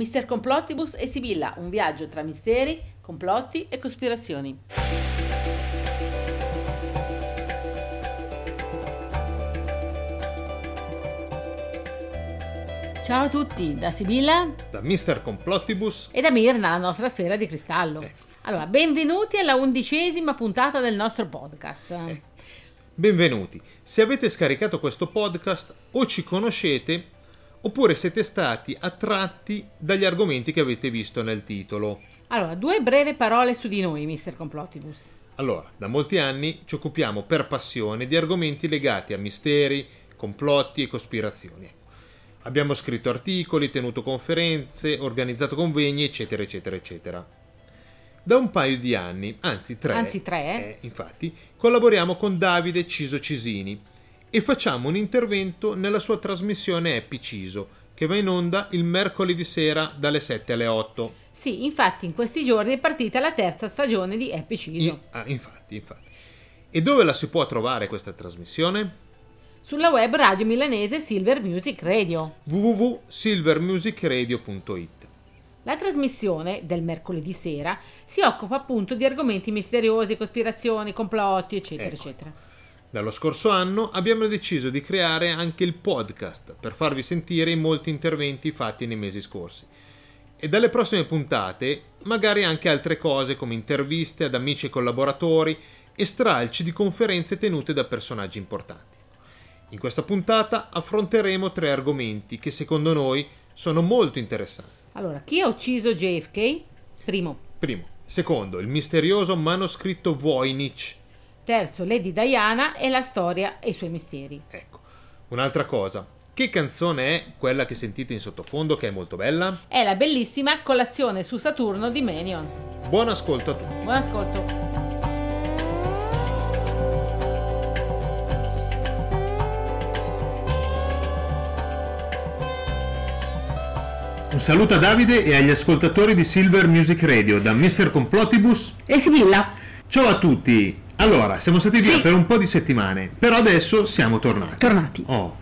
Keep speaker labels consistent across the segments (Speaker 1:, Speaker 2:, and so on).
Speaker 1: Mister Complottibus e Sibilla, un viaggio tra misteri, complotti e cospirazioni. Ciao a tutti, da Sibilla
Speaker 2: Da Mr. Complottibus
Speaker 1: e da Mirna, la nostra sfera di cristallo.
Speaker 2: Ecco.
Speaker 1: Allora, benvenuti alla undicesima puntata del nostro podcast.
Speaker 2: Benvenuti. Se avete scaricato questo podcast o ci conoscete oppure siete stati attratti dagli argomenti che avete visto nel titolo.
Speaker 1: Allora, due breve parole su di noi, Mister Complottibus.
Speaker 2: Allora, da molti anni ci occupiamo per passione di argomenti legati a misteri, complotti e cospirazioni. Abbiamo scritto articoli, tenuto conferenze, organizzato convegni, eccetera, eccetera, eccetera. Da un paio di anni, anzi tre,
Speaker 1: Anzi, tre?
Speaker 2: eh, infatti, collaboriamo con Davide Ciso Cisini e facciamo un intervento nella sua trasmissione Happy Ciso, che va in onda il mercoledì sera dalle 7 alle 8.
Speaker 1: Sì, infatti in questi giorni è partita la terza stagione di Happy Ciso.
Speaker 2: In- ah, infatti, infatti. E dove la si può trovare questa trasmissione?
Speaker 1: Sulla web radio milanese Silver Music Radio.
Speaker 2: www.silvermusicradio.it
Speaker 1: La trasmissione del mercoledì sera si occupa appunto di argomenti misteriosi, cospirazioni, complotti, eccetera,
Speaker 2: Ecco.
Speaker 1: eccetera.
Speaker 2: Dallo scorso anno abbiamo deciso di creare anche il podcast per farvi sentire i molti interventi fatti nei mesi scorsi. E dalle prossime puntate magari anche altre cose come interviste ad amici e collaboratori e stralci di conferenze tenute da personaggi importanti. In questa puntata affronteremo tre argomenti che secondo noi sono molto interessanti.
Speaker 1: Allora, chi ha ucciso JFK? Primo.
Speaker 2: Primo. Secondo, il misterioso manoscritto Voynich.
Speaker 1: Terzo, Lady Diana e la storia e i suoi misteri.
Speaker 2: Ecco. Un'altra cosa. Che canzone è quella che sentite in sottofondo che è molto bella?
Speaker 1: È la bellissima colazione su Saturno di Menion.
Speaker 2: Buon ascolto a tutti.
Speaker 1: Buon ascolto.
Speaker 2: Un saluto a Davide e agli ascoltatori di Silver Music Radio da Mr. Complottibus.
Speaker 1: E Sibilla?
Speaker 2: Ciao a tutti. Allora, siamo stati via
Speaker 1: Sì.
Speaker 2: per un po' di settimane, però adesso siamo tornati.
Speaker 3: Tornati.
Speaker 2: Oh.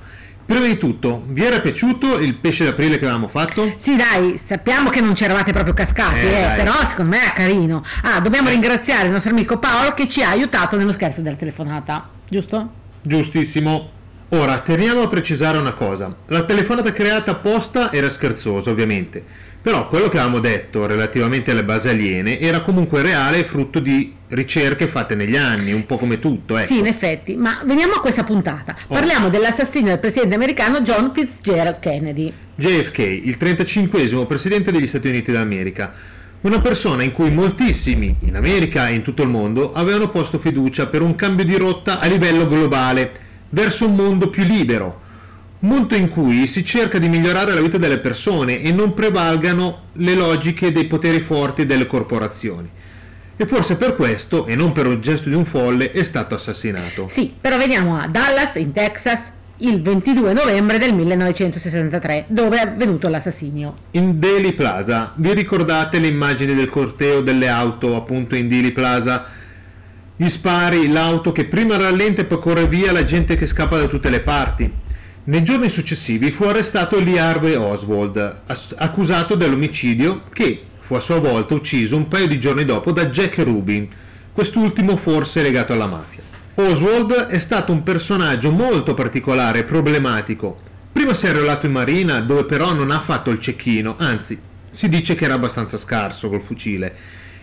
Speaker 2: Prima di tutto, vi era piaciuto il pesce d'aprile che avevamo fatto?
Speaker 3: Sì, dai, sappiamo che non ci eravate proprio cascati,
Speaker 2: Eh,
Speaker 3: eh, però secondo me è carino. Ah, dobbiamo ringraziare il nostro amico Paolo che ci ha aiutato nello scherzo della telefonata, giusto?
Speaker 2: Giustissimo. Ora, teniamo a precisare una cosa. La telefonata creata apposta era scherzosa, ovviamente. Però quello che avevamo detto relativamente alle basi aliene era comunque reale e frutto di ricerche fatte negli anni, un po' come tutto, ecco.
Speaker 3: Sì, in effetti, ma veniamo a questa puntata. Parliamo dell'assassinio del presidente americano John Fitzgerald Kennedy.
Speaker 2: JFK, il 35 presidente degli Stati Uniti d'America. Una persona in cui moltissimi, in America e in tutto il mondo, avevano posto fiducia per un cambio di rotta a livello globale, verso un mondo più libero. Mondo in cui si cerca di migliorare la vita delle persone e non prevalgano le logiche dei poteri forti delle corporazioni. E forse per questo, e non per un gesto di un folle, è stato assassinato.
Speaker 3: Sì, però veniamo a Dallas, in Texas, il 22 novembre del 1963, dove è avvenuto l'assassinio.
Speaker 2: In Dealey Plaza, vi ricordate le immagini del corteo delle auto appunto in Dealey Plaza? Gli spari, l'auto che prima rallenta e poi corre via, la gente che scappa da tutte le parti. Nei giorni successivi fu arrestato Lee Harvey Oswald, accusato dell'omicidio che fu a sua volta ucciso un paio di giorni dopo da Jack Rubin, quest'ultimo forse legato alla mafia. Oswald è stato un personaggio molto particolare e problematico. Prima si è arruolato in marina, dove però non ha fatto il cecchino, anzi, si dice che era abbastanza scarso col fucile.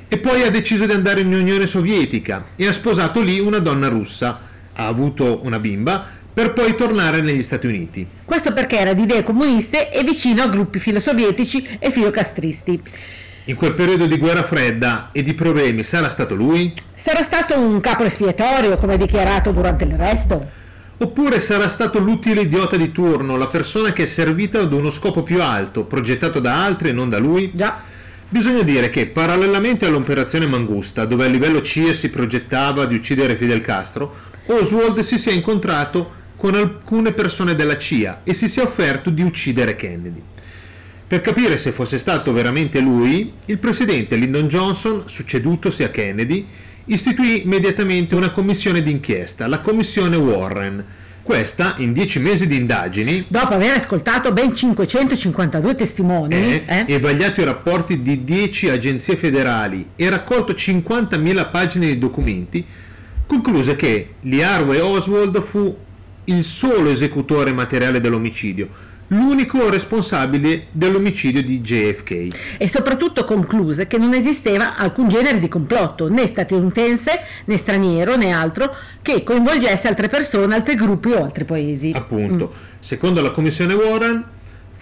Speaker 2: E poi ha deciso di andare in Unione Sovietica e ha sposato lì una donna russa. Ha avuto una bimba per poi tornare negli Stati Uniti.
Speaker 3: Questo perché era di idee comuniste e vicino a gruppi filosovietici e filocastristi.
Speaker 2: In quel periodo di guerra fredda e di problemi sarà stato lui?
Speaker 3: Sarà stato un capo espiatorio, come dichiarato durante l'arresto?
Speaker 2: Oppure sarà stato l'utile idiota di turno, la persona che è servita ad uno scopo più alto, progettato da altri e non da lui?
Speaker 3: Già.
Speaker 2: Bisogna dire che, parallelamente all'operazione Mangusta, dove a livello CIE si progettava di uccidere Fidel Castro, Oswald si sia incontrato con alcune persone della CIA e si sia offerto di uccidere Kennedy. Per capire se fosse stato veramente lui, il presidente Lyndon Johnson, succedutosi a Kennedy, istituì immediatamente una commissione d'inchiesta, la commissione Warren, Questa, in dieci mesi di indagini,
Speaker 3: Dopo aver ascoltato ben 552 testimoni
Speaker 2: eh,
Speaker 3: eh,
Speaker 2: e vagliato i rapporti di 10 agenzie federali e raccolto 50.000 pagine di documenti, concluse che Lee Harvey Oswald fu il solo esecutore materiale dell'omicidio, l'unico responsabile dell'omicidio di JFK.
Speaker 3: e soprattutto concluse che non esisteva alcun genere di complotto, né statunitense, né straniero, né altro, che coinvolgesse altre persone, altri gruppi o altri paesi.
Speaker 2: Appunto, secondo la commissione Warren,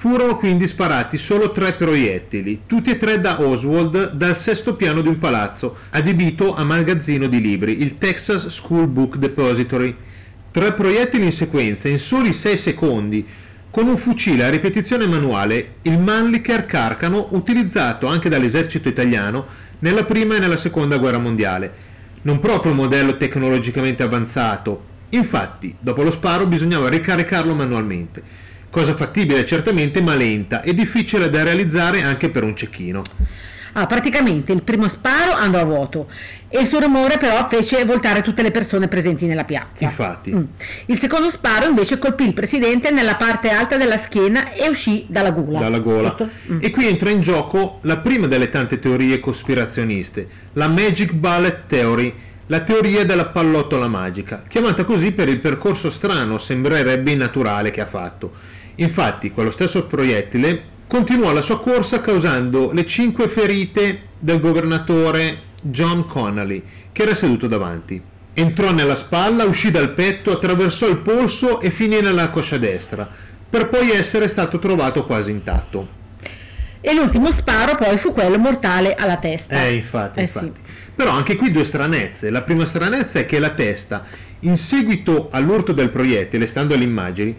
Speaker 2: furono quindi sparati solo tre proiettili, tutti e tre da Oswald dal sesto piano di un palazzo adibito a magazzino di libri, il Texas School Book Depository. Tre proiettili in sequenza in soli 6 secondi, con un fucile a ripetizione manuale, il Mannlicher Carcano, utilizzato anche dall'esercito italiano nella prima e nella seconda guerra mondiale. Non proprio un modello tecnologicamente avanzato, infatti, dopo lo sparo bisognava ricaricarlo manualmente. Cosa fattibile certamente, ma lenta e difficile da realizzare anche per un cecchino.
Speaker 3: Ah, praticamente il primo sparo andò a vuoto e il suo rumore però fece voltare tutte le persone presenti nella piazza.
Speaker 2: Infatti.
Speaker 3: Mm. Il secondo sparo invece colpì il presidente nella parte alta della schiena e uscì dalla gola.
Speaker 2: dalla gola.
Speaker 3: Mm.
Speaker 2: E qui entra in gioco la prima delle tante teorie cospirazioniste, la Magic Bullet Theory, la teoria della pallottola magica, chiamata così per il percorso strano, sembrerebbe innaturale che ha fatto. Infatti, quello stesso proiettile continuò la sua corsa causando le cinque ferite del governatore John Connolly, che era seduto davanti. Entrò nella spalla, uscì dal petto, attraversò il polso e finì nella coscia destra, per poi essere stato trovato quasi intatto.
Speaker 3: E l'ultimo sparo poi fu quello mortale alla testa.
Speaker 2: Eh, infatti,
Speaker 3: Eh,
Speaker 2: infatti.
Speaker 3: sì.
Speaker 2: Però anche qui due stranezze. La prima stranezza è che la testa, in seguito all'urto del proiettile, stando alle immagini,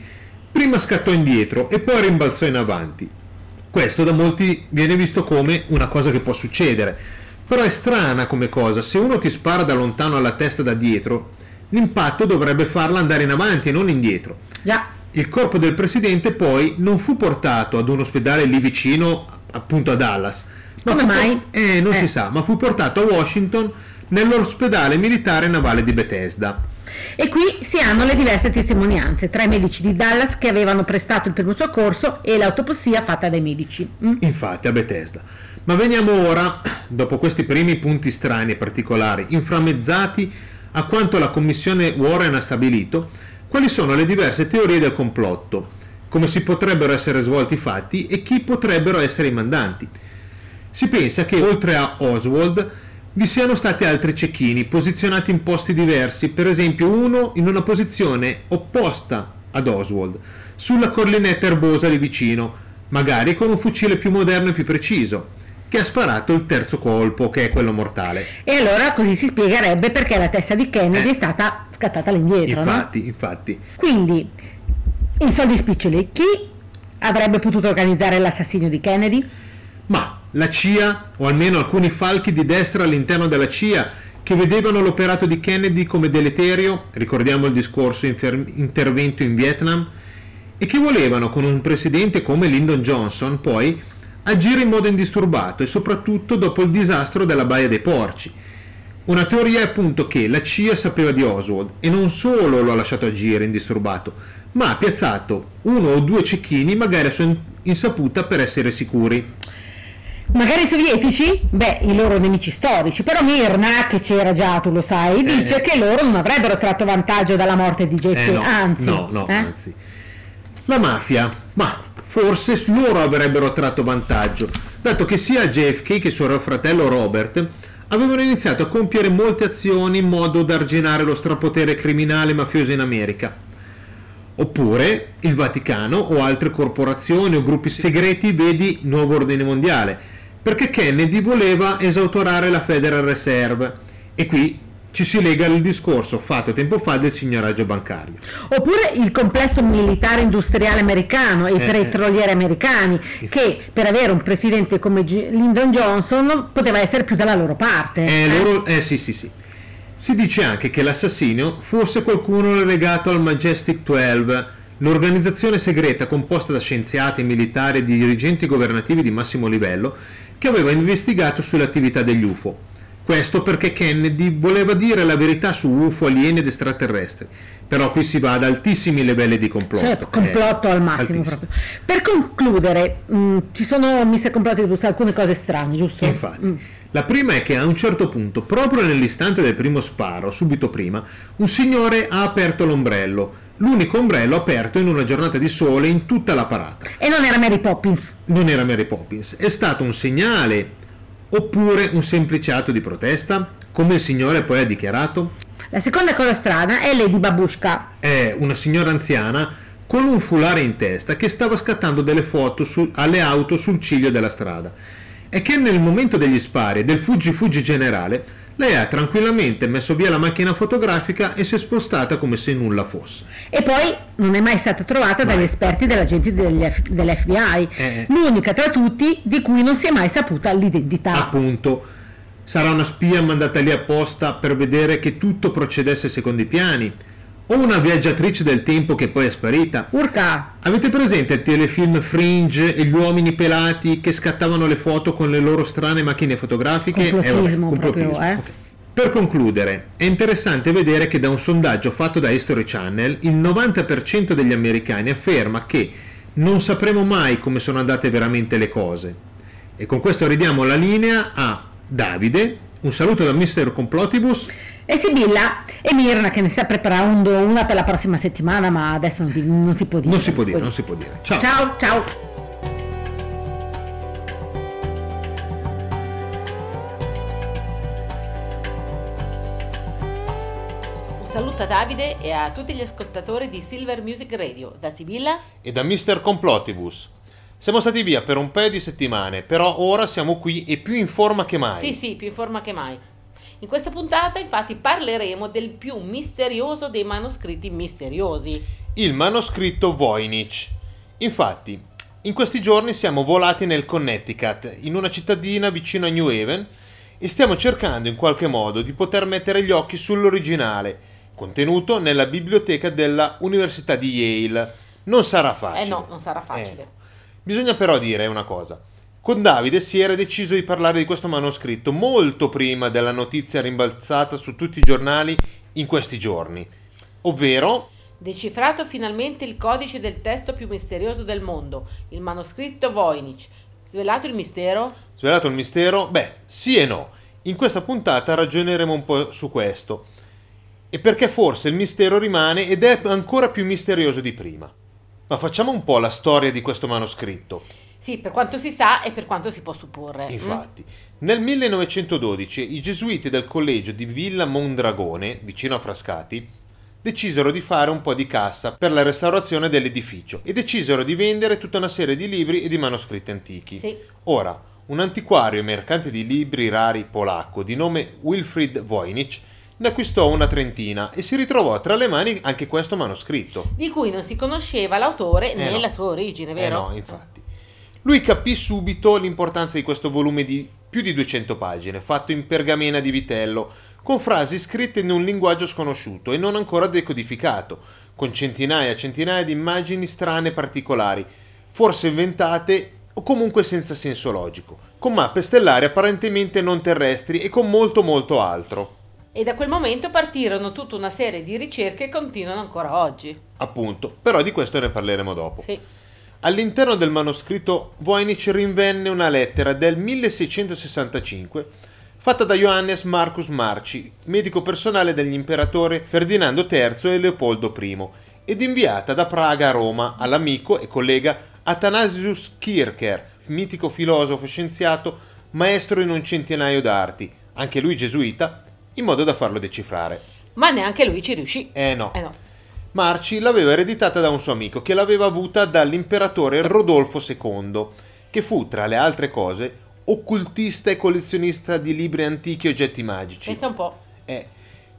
Speaker 2: prima scattò indietro e poi rimbalzò in avanti. Questo da molti viene visto come una cosa che può succedere. Però è strana come cosa. Se uno ti spara da lontano alla testa da dietro, l'impatto dovrebbe farla andare in avanti e non indietro.
Speaker 3: Già,
Speaker 2: Il corpo del presidente poi non fu portato ad un ospedale lì vicino, appunto a Dallas.
Speaker 3: Come
Speaker 2: fu-
Speaker 3: mai?
Speaker 2: Eh, non
Speaker 3: Eh.
Speaker 2: si sa, ma fu portato a Washington nell'ospedale militare navale di Bethesda.
Speaker 3: E qui si hanno le diverse testimonianze tra i medici di Dallas che avevano prestato il primo soccorso e l'autopsia fatta dai medici. Mm?
Speaker 2: Infatti, a Bethesda. Ma veniamo ora, dopo questi primi punti strani e particolari, inframmezzati a quanto la commissione Warren ha stabilito, quali sono le diverse teorie del complotto, come si potrebbero essere svolti i fatti e chi potrebbero essere i mandanti. Si pensa che oltre a Oswald vi siano stati altri cecchini posizionati in posti diversi, per esempio uno in una posizione opposta ad Oswald, sulla collinetta erbosa lì vicino, magari con un fucile più moderno e più preciso, che ha sparato il terzo colpo, che è quello mortale.
Speaker 3: E allora così si spiegherebbe perché la testa di Kennedy
Speaker 2: Eh.
Speaker 3: è stata scattata all'indietro. no?
Speaker 2: Infatti, infatti.
Speaker 3: Quindi, in soldi spiccioli, chi avrebbe potuto organizzare l'assassinio di Kennedy?
Speaker 2: Ma la CIA, o almeno alcuni falchi di destra all'interno della CIA, che vedevano l'operato di Kennedy come deleterio, ricordiamo il discorso infer- intervento in Vietnam, e che volevano con un presidente come Lyndon Johnson poi agire in modo indisturbato e soprattutto dopo il disastro della Baia dei Porci. Una teoria è appunto che la CIA sapeva di Oswald e non solo lo ha lasciato agire indisturbato, ma ha piazzato uno o due cecchini magari a sua in- insaputa per essere sicuri.
Speaker 3: Magari i sovietici? Beh, i loro nemici storici, però Mirna, che c'era già, tu lo sai, dice
Speaker 2: eh.
Speaker 3: che loro non avrebbero tratto vantaggio dalla morte di JFK,
Speaker 2: Eh, no,
Speaker 3: anzi.
Speaker 2: no, no,
Speaker 3: eh?
Speaker 2: anzi. La mafia, ma forse loro avrebbero tratto vantaggio, dato che sia JFK che suo fratello Robert avevano iniziato a compiere molte azioni in modo da arginare lo strapotere criminale mafioso in America. Oppure il Vaticano o altre corporazioni o gruppi segreti, vedi Nuovo Ordine Mondiale, perché Kennedy voleva esautorare la Federal Reserve. E qui ci si lega al discorso fatto tempo fa del signoraggio bancario.
Speaker 3: Oppure il complesso militare industriale americano e i
Speaker 2: Eh,
Speaker 3: petrolieri americani, che per avere un presidente come Lyndon Johnson poteva essere più dalla loro parte.
Speaker 2: Eh,
Speaker 3: eh?
Speaker 2: loro- eh, sì, sì, sì. Si dice anche che l'assassino fosse qualcuno legato al Majestic 12, l'organizzazione segreta composta da scienziati, militari e dirigenti governativi di massimo livello che aveva investigato sulle attività degli UFO.
Speaker 4: Questo perché Kennedy voleva dire la verità su UFO, alieni ed extraterrestri. Però qui si va ad altissimi livelli di complotto.
Speaker 3: Cioè, complotto
Speaker 4: Eh,
Speaker 3: al massimo
Speaker 4: altissimo.
Speaker 3: proprio. Per concludere, mh, ci sono Mister Complotti su alcune cose strane, giusto?
Speaker 4: Infatti.
Speaker 3: Mm.
Speaker 4: La prima è che a un certo punto, proprio nell'istante del primo sparo, subito prima, un signore ha aperto l'ombrello. L'unico ombrello aperto in una giornata di sole in tutta la parata.
Speaker 3: E non era Mary Poppins.
Speaker 4: Non era Mary Poppins. È stato un segnale oppure un semplice atto di protesta? Come il signore poi ha dichiarato?
Speaker 3: La seconda cosa strana è Lady Babushka.
Speaker 4: È una signora anziana con un foulard in testa che stava scattando delle foto su- alle auto sul ciglio della strada. E che nel momento degli spari e del fuggi fuggi generale lei ha tranquillamente messo via la macchina fotografica e si è spostata come se nulla fosse.
Speaker 3: E poi non è mai stata trovata dagli esperti dell'agente degli F- dell'FBI.
Speaker 4: Eh.
Speaker 3: L'unica tra tutti di cui non si è mai saputa l'identità.
Speaker 4: Appunto, sarà una spia mandata lì apposta per vedere che tutto procedesse secondo i piani? O una viaggiatrice del tempo che poi è sparita?
Speaker 3: Urca!
Speaker 4: Avete presente il telefilm Fringe e gli uomini pelati che scattavano le foto con le loro strane macchine fotografiche?
Speaker 3: Complottismo
Speaker 4: vabbè,
Speaker 3: proprio, eh.
Speaker 4: ok. Per concludere, è interessante vedere che da un sondaggio fatto da History Channel, il 90% degli americani afferma che non sapremo mai come sono andate veramente le cose. E con questo ridiamo la linea a Davide, un saluto da Mr. Complotibus,
Speaker 3: E Sibilla e Mirna che ne sta preparando una per la prossima settimana, ma adesso non, ti- non si può dire.
Speaker 4: non si può dire, non si può dire. Ciao!
Speaker 3: Ciao, ciao.
Speaker 1: Un saluto a Davide e a tutti gli ascoltatori di Silver Music Radio. Da Sibilla?
Speaker 2: e da Mr. Complotibus. Siamo stati via per un paio di settimane, però ora siamo qui e più in forma che mai.
Speaker 1: Sì, sì, più in forma che mai. In questa puntata, infatti, parleremo del più misterioso dei manoscritti misteriosi.
Speaker 2: Il manoscritto Voynich. Infatti, in questi giorni siamo volati nel Connecticut, in una cittadina vicino a New Haven, e stiamo cercando in qualche modo di poter mettere gli occhi sull'originale, contenuto nella biblioteca della Università di Yale. Non sarà facile.
Speaker 1: Eh no, non sarà facile.
Speaker 2: Eh. Bisogna però dire una cosa. Con Davide si era deciso di parlare di questo manoscritto molto prima della notizia rimbalzata su tutti i giornali in questi giorni. Ovvero,
Speaker 1: Decifrato finalmente il codice del testo più misterioso del mondo, il manoscritto Voynich. Svelato il mistero?
Speaker 2: svelato il mistero? Beh, sì e no. In questa puntata ragioneremo un po' su questo. E perché forse il mistero rimane ed è ancora più misterioso di prima. Ma facciamo un po' la storia di questo manoscritto.
Speaker 1: Sì, per quanto si sa e per quanto si può supporre.
Speaker 2: Infatti, nel 1912 i gesuiti del collegio di Villa Mondragone, vicino a Frascati, decisero di fare un po' di cassa per la restaurazione dell'edificio e decisero di vendere tutta una serie di libri e di manoscritti antichi.
Speaker 1: Sì.
Speaker 2: Ora, un antiquario e mercante di libri rari polacco di nome Wilfried Voynich ne acquistò una trentina e si ritrovò tra le mani anche questo manoscritto.
Speaker 1: Di cui non si conosceva l'autore
Speaker 2: Eh
Speaker 1: né
Speaker 2: no.
Speaker 1: la sua origine,
Speaker 2: Eh
Speaker 1: vero?
Speaker 2: no, infatti. Lui capì subito l'importanza di questo volume di più di 200 pagine, fatto in pergamena di vitello, con frasi scritte in un linguaggio sconosciuto e non ancora decodificato, con centinaia e centinaia di immagini strane e particolari, forse inventate o comunque senza senso logico, con mappe stellari apparentemente non terrestri e con molto molto altro.
Speaker 1: E da quel momento partirono tutta una serie di ricerche che continuano ancora oggi.
Speaker 2: Appunto, però di questo ne parleremo dopo.
Speaker 1: Sì.
Speaker 2: All'interno del manoscritto Voynich rinvenne una lettera del 1665 fatta da Johannes Marcus Marci, medico personale degli imperatori Ferdinando III e Leopoldo I, ed inviata da Praga a Roma all'amico e collega Athanasius Kircher, mitico filosofo e scienziato, maestro in un centinaio d'arti, anche lui gesuita, in modo da farlo decifrare.
Speaker 1: Ma neanche lui ci riuscì.
Speaker 2: Eh no.
Speaker 1: Eh no.
Speaker 2: Marci l'aveva ereditata da un suo amico che l'aveva avuta dall'imperatore Rodolfo II, che fu, tra le altre cose, occultista e collezionista di libri antichi e oggetti magici.
Speaker 1: Pensa un po'.
Speaker 2: Eh,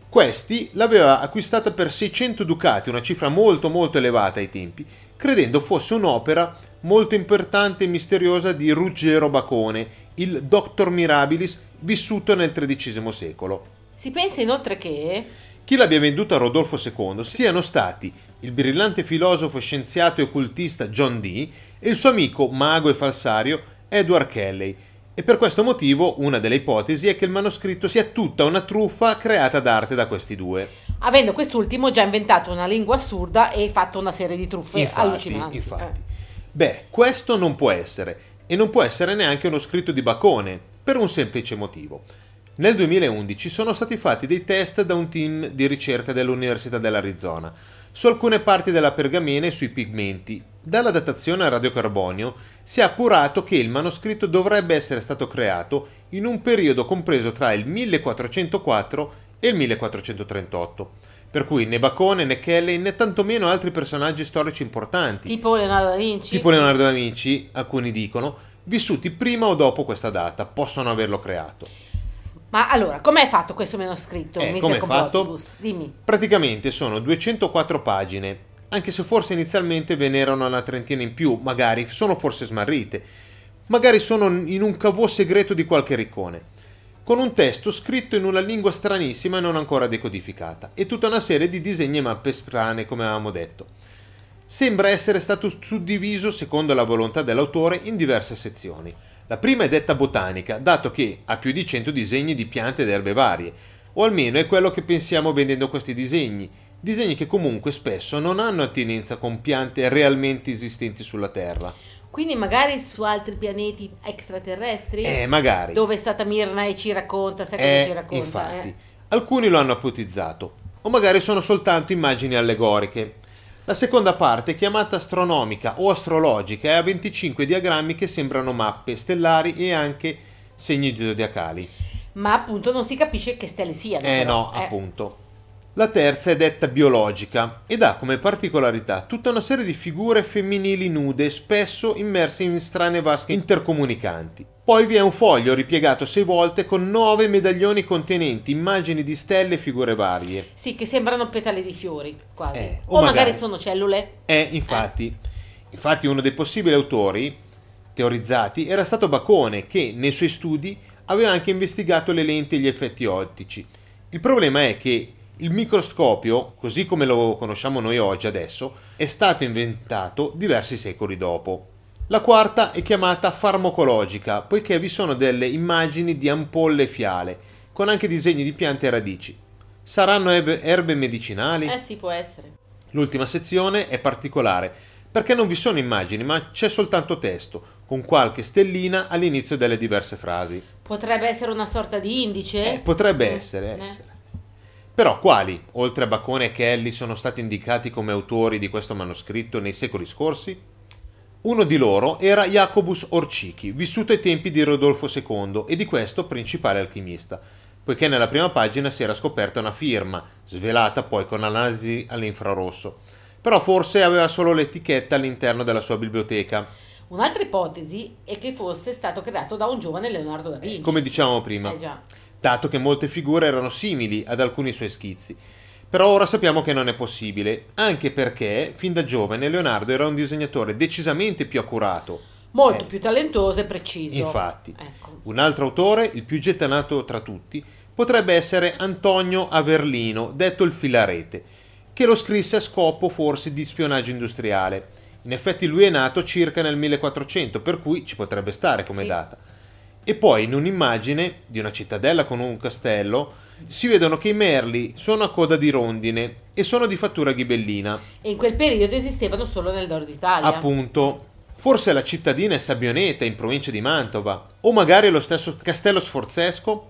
Speaker 2: questi l'aveva acquistata per 600 ducati, una cifra molto molto elevata ai tempi, credendo fosse un'opera molto importante e misteriosa di Ruggero Bacone, il Doctor Mirabilis vissuto nel XIII secolo.
Speaker 1: Si pensa inoltre che...
Speaker 2: Chi l'abbia venduto a Rodolfo II siano stati il brillante filosofo, scienziato e occultista John Dee e il suo amico mago e falsario Edward Kelly, E per questo motivo una delle ipotesi è che il manoscritto sia tutta una truffa creata d'arte da questi due.
Speaker 1: Avendo quest'ultimo già inventato una lingua assurda e fatto una serie di truffe
Speaker 2: Infatti,
Speaker 1: allucinanti.
Speaker 2: infatti.
Speaker 1: Eh.
Speaker 2: Beh, questo non può essere, e non può essere neanche uno scritto di Bacone, per un semplice motivo. Nel 2011 sono stati fatti dei test da un team di ricerca dell'Università dell'Arizona su alcune parti della pergamena e sui pigmenti. Dalla datazione a radiocarbonio si è appurato che il manoscritto dovrebbe essere stato creato in un periodo compreso tra il 1404 e il 1438, per cui né Bacone né Kelly né tantomeno altri personaggi storici importanti,
Speaker 1: Tipo Leonardo da Vinci.
Speaker 2: tipo Leonardo da Vinci, alcuni dicono, vissuti prima o dopo questa data, possono averlo creato.
Speaker 1: Ma allora, com'è fatto questo manoscritto,
Speaker 2: Eh, com'è
Speaker 1: Complotibus? Dimmi.
Speaker 2: Praticamente sono 204 pagine, anche se forse inizialmente ve n'erano una trentina in più, magari sono forse smarrite, magari sono in un cavò segreto di qualche riccone, con un testo scritto in una lingua stranissima e non ancora decodificata, e tutta una serie di disegni e mappe strane, come avevamo detto. Sembra essere stato suddiviso, secondo la volontà dell'autore, in diverse sezioni. La prima è detta botanica, dato che ha più di 100 disegni di piante ed erbe varie, o almeno è quello che pensiamo vedendo questi disegni, disegni che comunque spesso non hanno attinenza con piante realmente esistenti sulla Terra.
Speaker 1: Quindi magari su altri pianeti extraterrestri?
Speaker 2: Eh, magari.
Speaker 1: Dove è stata Mirna e ci racconta, sai cosa
Speaker 2: Eh,
Speaker 1: ci racconta?
Speaker 2: infatti.
Speaker 1: eh?
Speaker 2: Alcuni lo hanno apotizzato, o magari sono soltanto immagini allegoriche. La seconda parte, chiamata astronomica o astrologica, è a 25 diagrammi che sembrano mappe stellari e anche segni zodiacali.
Speaker 1: Ma appunto non si capisce che stelle siano.
Speaker 2: Eh
Speaker 1: però,
Speaker 2: no,
Speaker 1: eh.
Speaker 2: appunto. La terza è detta biologica ed ha come particolarità tutta una serie di figure femminili nude, spesso immerse in strane vasche intercomunicanti. Poi vi è un foglio ripiegato sei volte con nove medaglioni contenenti immagini di stelle e figure varie.
Speaker 1: Sì, che sembrano petali di fiori, quasi.
Speaker 2: Eh,
Speaker 1: o
Speaker 2: o
Speaker 1: magari...
Speaker 2: magari-
Speaker 1: sono cellule.
Speaker 2: Eh, infatti. Infatti uno dei possibili autori teorizzati era stato Bacone che nei suoi studi aveva anche investigato le lenti e gli effetti ottici. Il problema è che il microscopio, così come lo conosciamo noi oggi adesso, è stato inventato diversi secoli dopo. La quarta è chiamata farmacologica, poiché vi sono delle immagini di ampolle e fiale, con anche disegni di piante e radici. Saranno erbe, medicinali?
Speaker 1: Eh sì, può essere.
Speaker 2: L'ultima sezione è particolare perché non vi sono immagini, ma c'è soltanto testo, con qualche stellina all'inizio delle diverse frasi.
Speaker 1: Potrebbe essere una sorta di indice?
Speaker 2: Eh, potrebbe
Speaker 1: Eh,
Speaker 2: essere,
Speaker 1: eh.
Speaker 2: essere. Però quali, oltre a Bacone e Kelly, sono stati indicati come autori di questo manoscritto nei secoli scorsi? Uno di loro era Jacobus Orcichi, vissuto ai tempi di Rodolfo II e di questo principale alchimista, poiché nella prima pagina si era scoperta una firma, svelata poi con analisi all'infrarosso. Però forse aveva solo l'etichetta all'interno della sua biblioteca,
Speaker 1: Un'altra ipotesi è che fosse stato creato da un giovane Leonardo da Vinci.
Speaker 2: come dicevamo prima,
Speaker 1: Eh già.
Speaker 2: Dato che molte figure erano simili ad alcuni suoi schizzi. Però ora sappiamo che non è possibile, anche perché fin da giovane Leonardo era un disegnatore decisamente più accurato.
Speaker 1: Molto
Speaker 2: Eh,
Speaker 1: più talentoso e preciso.
Speaker 2: Infatti.
Speaker 1: Ecco.
Speaker 2: Un altro autore, il più gettanato tra tutti, potrebbe essere Antonio Averlino, detto il filarete, che lo scrisse a scopo forse di spionaggio industriale. In effetti lui è nato circa nel 1400, per cui ci potrebbe stare come
Speaker 1: Sì.
Speaker 2: data. E poi in un'immagine di una cittadella con un castello si vedono che i merli sono a coda di rondine e sono di fattura ghibellina.
Speaker 1: E in quel periodo esistevano solo nel nord d'Italia.
Speaker 2: Appunto, forse la cittadina è Sabioneta in provincia di Mantova, o magari lo stesso castello sforzesco,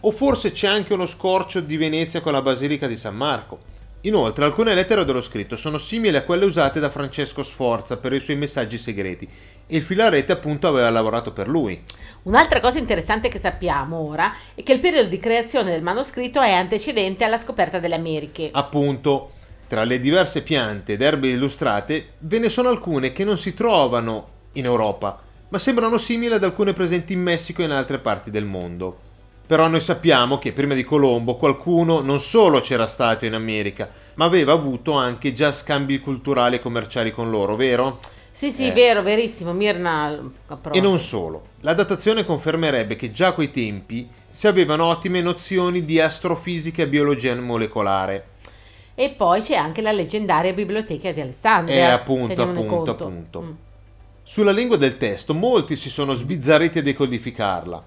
Speaker 2: o forse c'è anche uno scorcio di Venezia con la basilica di San Marco. Inoltre, alcune lettere dello scritto sono simili a quelle usate da Francesco Sforza per i suoi messaggi segreti, il filarete appunto aveva lavorato per lui.
Speaker 1: Un'altra cosa interessante che sappiamo ora è che il periodo di creazione del manoscritto è antecedente alla scoperta delle Americhe.
Speaker 2: Appunto, tra le diverse piante ed erbe illustrate, ve ne sono alcune che non si trovano in Europa, ma sembrano simili ad alcune presenti in Messico e in altre parti del mondo. Però noi sappiamo che prima di Colombo qualcuno non solo c'era stato in America, ma aveva avuto anche già scambi culturali e commerciali con loro, vero?
Speaker 1: Sì, sì,
Speaker 2: Eh.
Speaker 1: vero, verissimo. Mirna approva.
Speaker 2: E non solo. La datazione confermerebbe che già a quei tempi si avevano ottime nozioni di astrofisica e biologia molecolare.
Speaker 1: E poi c'è anche la leggendaria biblioteca di Alessandria.
Speaker 2: Eh, appunto,
Speaker 1: teniamone
Speaker 2: appunto,
Speaker 1: conto.
Speaker 2: appunto.
Speaker 1: Mm.
Speaker 2: Sulla lingua del testo molti si sono sbizzarriti a decodificarla.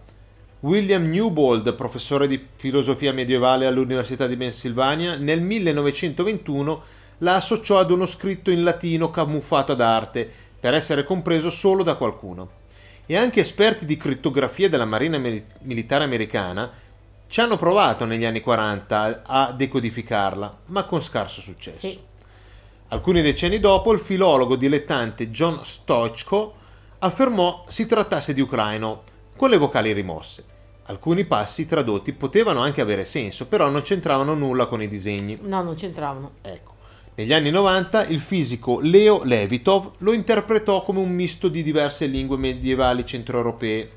Speaker 2: William Newbold, professore di filosofia medievale all'Università di Pennsylvania, nel 1921 la associò ad uno scritto in latino camuffato ad arte per essere compreso solo da qualcuno. E anche esperti di crittografia della Marina Militare Americana ci hanno provato negli anni 40 a decodificarla, ma con scarso successo. Sì. Alcuni decenni dopo, il filologo dilettante John Stochko affermò si trattasse di ucraino, con le vocali rimosse. Alcuni passi tradotti potevano anche avere senso, però non c'entravano nulla con i disegni.
Speaker 1: No, non c'entravano.
Speaker 2: Ecco. Negli anni 90 il fisico Leo Levitov lo interpretò come un misto di diverse lingue medievali centroeuropee.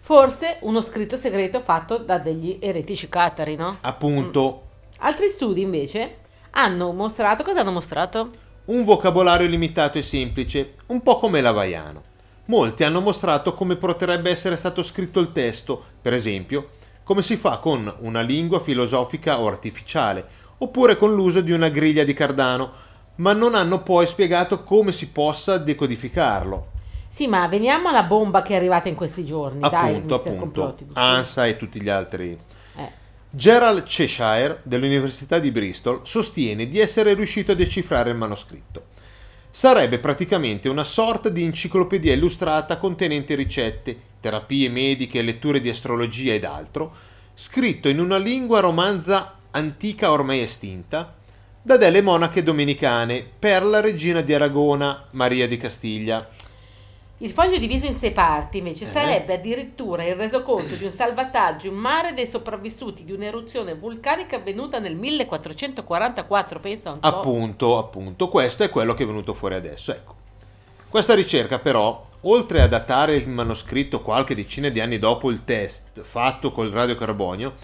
Speaker 1: Forse uno scritto segreto fatto da degli eretici catari, no?
Speaker 2: Appunto.
Speaker 1: Mm. Altri studi invece hanno mostrato, cosa hanno mostrato?
Speaker 2: Un vocabolario limitato e semplice, un po' come l'avaiano. Molti hanno mostrato come potrebbe essere stato scritto il testo, per esempio, come si fa con una lingua filosofica o artificiale, oppure con l'uso di una griglia di Cardano, ma non hanno poi spiegato come si possa decodificarlo.
Speaker 1: Sì, ma veniamo alla bomba che è arrivata in questi giorni.
Speaker 2: Appunto,
Speaker 1: Dai,
Speaker 2: appunto. ANSA e tutti gli altri. Eh. Gerald Cheshire dell'Università di Bristol sostiene di essere riuscito a decifrare il manoscritto. Sarebbe praticamente una sorta di enciclopedia illustrata contenente ricette, terapie mediche, letture di astrologia ed altro, scritto in una lingua romanza antica ormai estinta, da delle monache domenicane per la regina di Aragona, Maria di Castiglia.
Speaker 1: Il foglio diviso in sei parti invece eh. sarebbe addirittura il resoconto di un salvataggio in mare dei sopravvissuti di un'eruzione vulcanica avvenuta nel 1444, pensa un po'.
Speaker 2: Appunto, appunto, questo è quello che è venuto fuori adesso, ecco. Questa ricerca però, oltre a datare il manoscritto qualche decina di anni dopo il test fatto col radiocarbonio,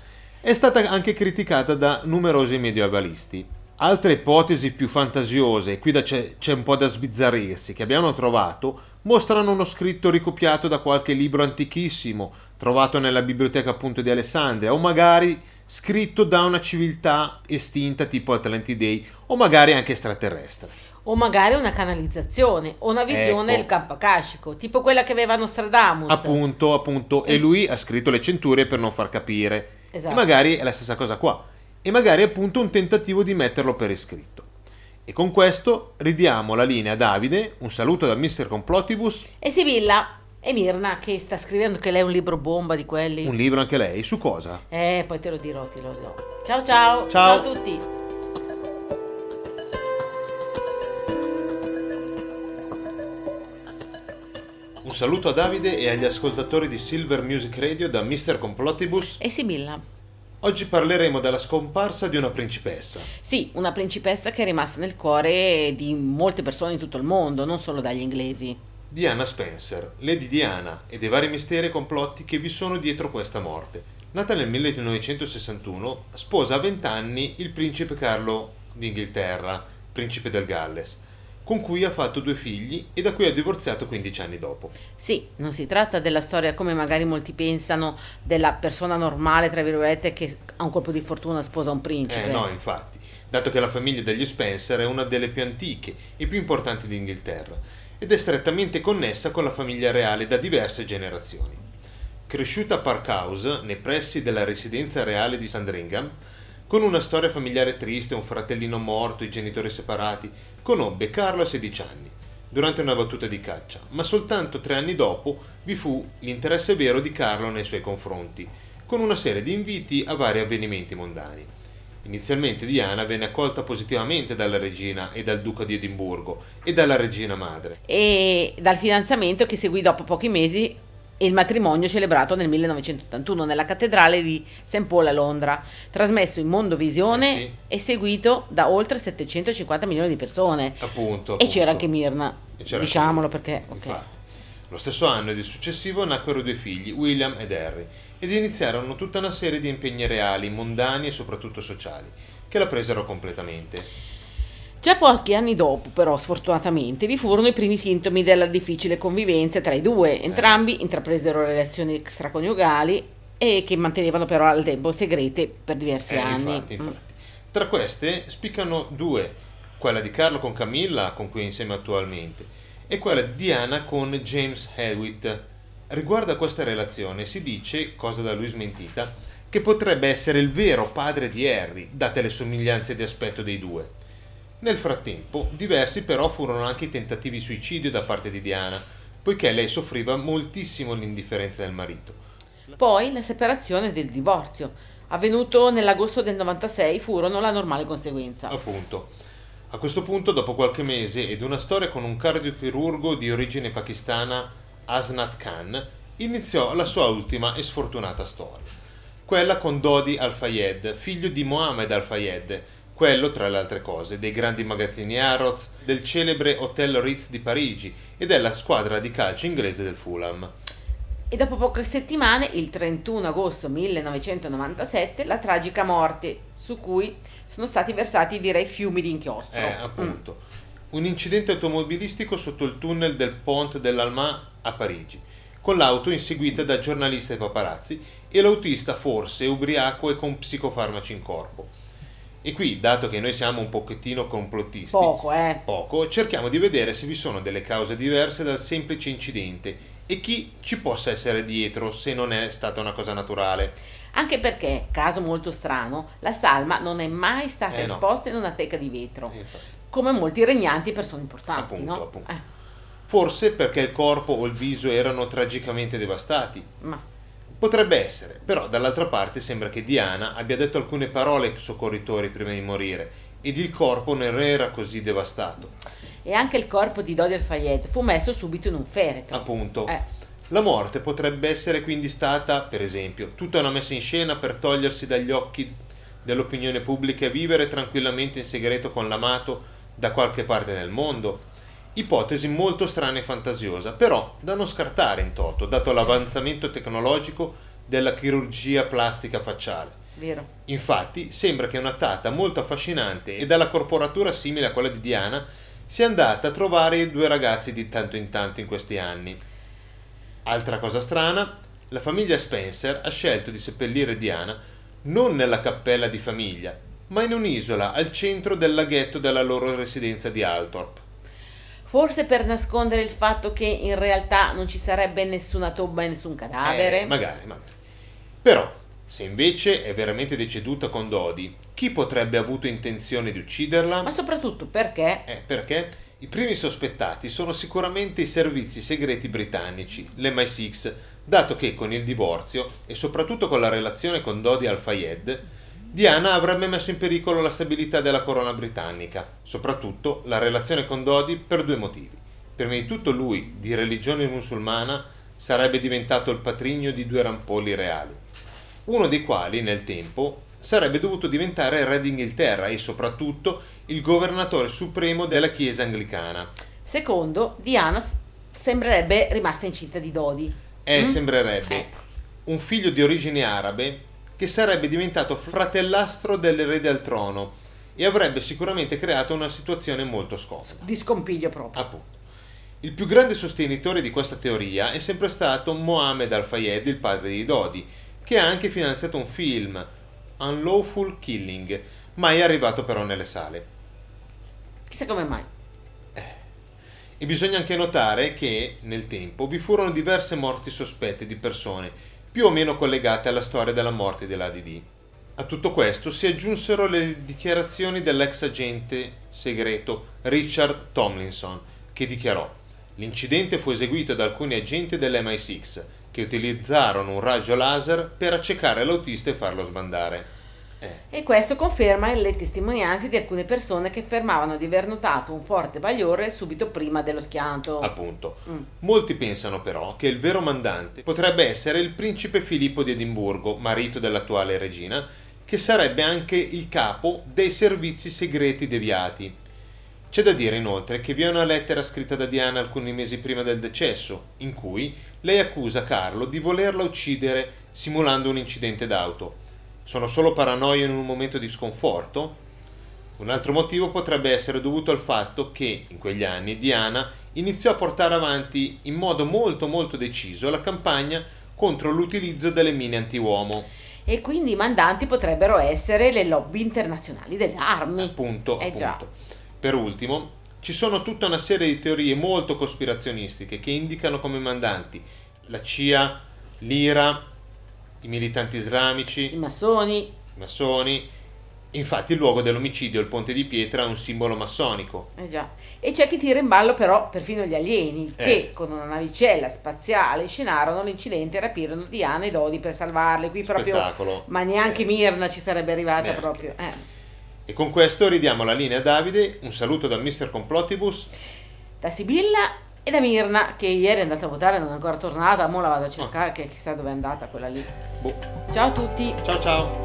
Speaker 2: è stata anche criticata da numerosi medievalisti. Altre ipotesi più fantasiose, e qui c'è, c'è un po' da sbizzarrirsi, che abbiamo trovato, mostrano uno scritto ricopiato da qualche libro antichissimo, trovato nella biblioteca appunto di Alessandria, o magari scritto da una civiltà estinta tipo Atlantidei, o magari anche extraterrestre.
Speaker 1: O magari una canalizzazione, o una visione ecco. del campo akashico, tipo quella che aveva Nostradamus.
Speaker 2: Appunto, appunto, e lui ha scritto le centurie per non far capire. Esatto. E magari è la stessa cosa qua. E magari appunto un tentativo di metterlo per iscritto. E con questo ridiamo la linea a Davide, un saluto da Mr. Complotibus.
Speaker 1: E Sibilla e Mirna che sta scrivendo che lei è un libro bomba di quelli.
Speaker 2: Un libro anche lei, su cosa?
Speaker 1: Eh, poi te lo dirò, te lo dirò. Ciao ciao.
Speaker 2: Ciao, ciao
Speaker 1: a tutti.
Speaker 2: Un saluto a Davide e agli ascoltatori di Silver Music Radio da Mr. Complotibus
Speaker 1: e Sibilla.
Speaker 2: Oggi parleremo della scomparsa di una principessa.
Speaker 1: Sì, una principessa che è rimasta nel cuore di molte persone in tutto il mondo, non solo dagli inglesi.
Speaker 2: Diana Spencer, Lady Diana e dei vari misteri e complotti che vi sono dietro questa morte. Nata nel 1961, sposa a 20 anni il principe Carlo d'Inghilterra, principe del Galles con cui ha fatto due figli e da cui ha divorziato 15 anni dopo.
Speaker 1: Sì, non si tratta della storia come magari molti pensano della persona normale, tra virgolette, che a un colpo di fortuna sposa un principe.
Speaker 2: Eh no, infatti, dato che la famiglia degli Spencer è una delle più antiche e più importanti d'Inghilterra ed è strettamente connessa con la famiglia reale da diverse generazioni. Cresciuta a Park House, nei pressi della residenza reale di Sandringham, con una storia familiare triste, un fratellino morto, i genitori separati, conobbe Carlo a 16 anni, durante una battuta di caccia, ma soltanto tre anni dopo vi fu l'interesse vero di Carlo nei suoi confronti, con una serie di inviti a vari avvenimenti mondani. Inizialmente Diana venne accolta positivamente dalla regina e dal duca di Edimburgo e dalla regina madre.
Speaker 1: E dal fidanzamento che seguì dopo pochi mesi e il matrimonio celebrato nel 1981 nella cattedrale di St. Paul a Londra, trasmesso in Mondovisione eh sì. e seguito da oltre 750 milioni di persone.
Speaker 2: Appunto.
Speaker 1: E c'era anche Mirna, diciamolo perché... Okay.
Speaker 2: Lo stesso anno ed il successivo nacquero due figli, William ed Harry, ed iniziarono tutta una serie di impegni reali, mondani e soprattutto sociali, che la presero completamente.
Speaker 1: Già pochi anni dopo, però, sfortunatamente, vi furono i primi sintomi della difficile convivenza tra i due. Entrambi eh. intrapresero relazioni extraconiugali e che mantenevano però al tempo segrete per diversi
Speaker 2: eh,
Speaker 1: anni.
Speaker 2: Infatti, infatti. Mm. Tra queste spiccano due, quella di Carlo con Camilla, con cui è insieme attualmente, è quella di Diana con James Hewitt. Riguardo a questa relazione si dice, cosa da lui smentita, che potrebbe essere il vero padre di Harry, date le somiglianze di aspetto dei due. Nel frattempo, diversi però furono anche i tentativi di suicidio da parte di Diana, poiché lei soffriva moltissimo l'indifferenza del marito.
Speaker 1: Poi la separazione del divorzio, avvenuto nell'agosto del 96, furono la normale conseguenza.
Speaker 2: Appunto. A questo punto, dopo qualche mese ed una storia con un cardiochirurgo di origine pakistana, Asnat Khan, iniziò la sua ultima e sfortunata storia. Quella con Dodi Al-Fayed, figlio di Mohammed Al-Fayed, quello, tra le altre cose, dei grandi magazzini Harrods, del celebre Hotel Ritz di Parigi e della squadra di calcio inglese del Fulham.
Speaker 1: E dopo poche settimane, il 31 agosto 1997, la tragica morte, su cui sono stati versati direi fiumi di inchiostro.
Speaker 2: Eh, appunto. Mm. Un incidente automobilistico sotto il tunnel del Pont dell'Alma a Parigi, con l'auto inseguita da giornalisti e paparazzi e l'autista forse ubriaco e con psicofarmaci in corpo. E qui, dato che noi siamo un pochettino complottisti,
Speaker 1: poco, eh.
Speaker 2: poco, cerchiamo di vedere se vi sono delle cause diverse dal semplice incidente e chi ci possa essere dietro se non è stata una cosa naturale.
Speaker 1: Anche perché, caso molto strano, la salma non è mai stata eh esposta no. in una teca di vetro, eh, come molti regnanti e persone importanti.
Speaker 2: Appunto,
Speaker 1: no?
Speaker 2: appunto. Eh. Forse perché il corpo o il viso erano tragicamente devastati.
Speaker 1: Ma
Speaker 2: Potrebbe essere, però dall'altra parte sembra che Diana abbia detto alcune parole ai soccorritori prima di morire ed il corpo non era così devastato.
Speaker 1: E anche il corpo di Dodi Al-Fayed fu messo subito in un feretro.
Speaker 2: Appunto.
Speaker 1: Eh.
Speaker 2: La morte potrebbe essere quindi stata, per esempio, tutta una messa in scena per togliersi dagli occhi dell'opinione pubblica e vivere tranquillamente in segreto con l'amato da qualche parte nel mondo, Ipotesi molto strana e fantasiosa, però da non scartare in toto, dato l'avanzamento tecnologico della chirurgia plastica facciale.
Speaker 1: Vero.
Speaker 2: Infatti, sembra che una tata molto affascinante e dalla corporatura simile a quella di Diana sia andata a trovare i due ragazzi di tanto in tanto in questi anni. Altra cosa strana, la famiglia Spencer ha scelto di seppellire Diana non nella cappella di famiglia, ma in un'isola al centro del laghetto della loro residenza di Althorp.
Speaker 1: Forse per nascondere il fatto che in realtà non ci sarebbe nessuna tomba e nessun cadavere?
Speaker 2: Eh, magari, magari. Però, se invece è veramente deceduta con Dodi, chi potrebbe avuto intenzione di ucciderla?
Speaker 1: Ma soprattutto perché?
Speaker 2: Eh, perché i primi sospettati sono sicuramente i servizi segreti britannici, l'MI6, dato che con il divorzio e soprattutto con la relazione con Dodi Al-Fayed, Diana avrebbe messo in pericolo la stabilità della corona britannica, soprattutto la relazione con Dodi per due motivi. Prima di tutto lui, di religione musulmana, sarebbe diventato il patrigno di due rampolli reali, uno dei quali nel tempo sarebbe dovuto diventare re d'Inghilterra e soprattutto il governatore supremo della Chiesa anglicana.
Speaker 1: Secondo, Diana sembrerebbe rimasta incinta di Dodi.
Speaker 2: Eh, mm? sembrerebbe. Ecco. Un figlio di origini arabe che sarebbe diventato fratellastro dell'erede al trono e avrebbe sicuramente creato una situazione molto scomoda.
Speaker 1: Di scompiglio proprio.
Speaker 2: Appunto. Il più grande sostenitore di questa teoria è sempre stato Mohammed Al-Fayed, il padre di Dodi, che ha anche finanziato un film, Unlawful Killing, mai arrivato però nelle sale.
Speaker 1: Chissà come mai.
Speaker 2: Eh. E bisogna anche notare che, nel tempo, vi furono diverse morti sospette di persone più o meno collegate alla storia della morte dell'ADD. A tutto questo si aggiunsero le dichiarazioni dell'ex agente segreto Richard Tomlinson, che dichiarò L'incidente fu eseguito da alcuni agenti dell'MI6 che utilizzarono un raggio laser per accecare l'autista e farlo sbandare.
Speaker 1: Eh. E questo conferma le testimonianze di alcune persone che affermavano di aver notato un forte bagliore subito prima dello schianto.
Speaker 2: Appunto. Mm. Molti pensano però che il vero mandante potrebbe essere il principe Filippo di Edimburgo, marito dell'attuale regina, che sarebbe anche il capo dei servizi segreti deviati. C'è da dire inoltre che vi è una lettera scritta da Diana alcuni mesi prima del decesso, in cui lei accusa Carlo di volerla uccidere simulando un incidente d'auto sono solo paranoie in un momento di sconforto? Un altro motivo potrebbe essere dovuto al fatto che, in quegli anni, Diana iniziò a portare avanti in modo molto molto deciso la campagna contro l'utilizzo delle mine antiuomo.
Speaker 1: E quindi i mandanti potrebbero essere le lobby internazionali delle armi.
Speaker 2: Appunto,
Speaker 1: eh
Speaker 2: appunto. Per ultimo, Ci sono tutta una serie di teorie molto cospirazionistiche che indicano come mandanti la CIA, l'IRA, i militanti islamici,
Speaker 1: I massoni.
Speaker 2: i massoni. Infatti il luogo dell'omicidio, il ponte di pietra, è un simbolo massonico.
Speaker 1: Eh già. E c'è chi tira in ballo però perfino gli alieni,
Speaker 2: Eh.
Speaker 1: che con una navicella spaziale scenarono l'incidente e rapirono Diana e Dodi per salvarle. Qui proprio...
Speaker 2: Spettacolo.
Speaker 1: Ma neanche
Speaker 2: Eh.
Speaker 1: Mirna ci sarebbe arrivata
Speaker 2: Neanche.
Speaker 1: proprio. eh.
Speaker 2: E con questo ridiamo la linea a Davide. Un saluto dal Mr. Complottibus.
Speaker 1: Da Sibilla e da Mirna, che ieri è andata a votare e non è ancora tornata, mo la vado a cercare, che chissà dove è andata quella lì.
Speaker 2: Boh.
Speaker 1: Ciao a tutti!
Speaker 2: Ciao ciao.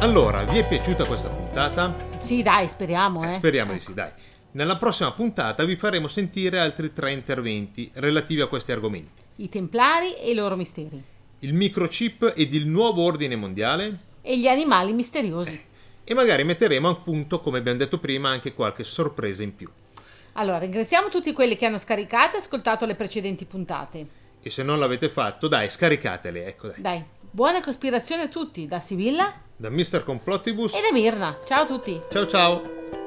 Speaker 2: Allora, vi è piaciuta questa puntata?
Speaker 3: Sì, dai, speriamo, eh.
Speaker 2: Speriamo di sì, dai. Nella prossima puntata vi faremo sentire altri tre interventi relativi a questi argomenti.
Speaker 3: I templari e i loro misteri.
Speaker 2: Il microchip ed il nuovo ordine mondiale
Speaker 3: E gli animali misteriosi.
Speaker 2: E magari metteremo a punto, come abbiamo detto prima, anche qualche sorpresa in più.
Speaker 3: Allora, ringraziamo tutti quelli che hanno scaricato e ascoltato le precedenti puntate.
Speaker 2: E se non l'avete fatto, dai, scaricatele, ecco dai.
Speaker 3: Dai, buona cospirazione a tutti, da Sibilla
Speaker 2: Da Mr. Complottibus.
Speaker 3: e da Mirna. Ciao a tutti!
Speaker 2: Ciao ciao.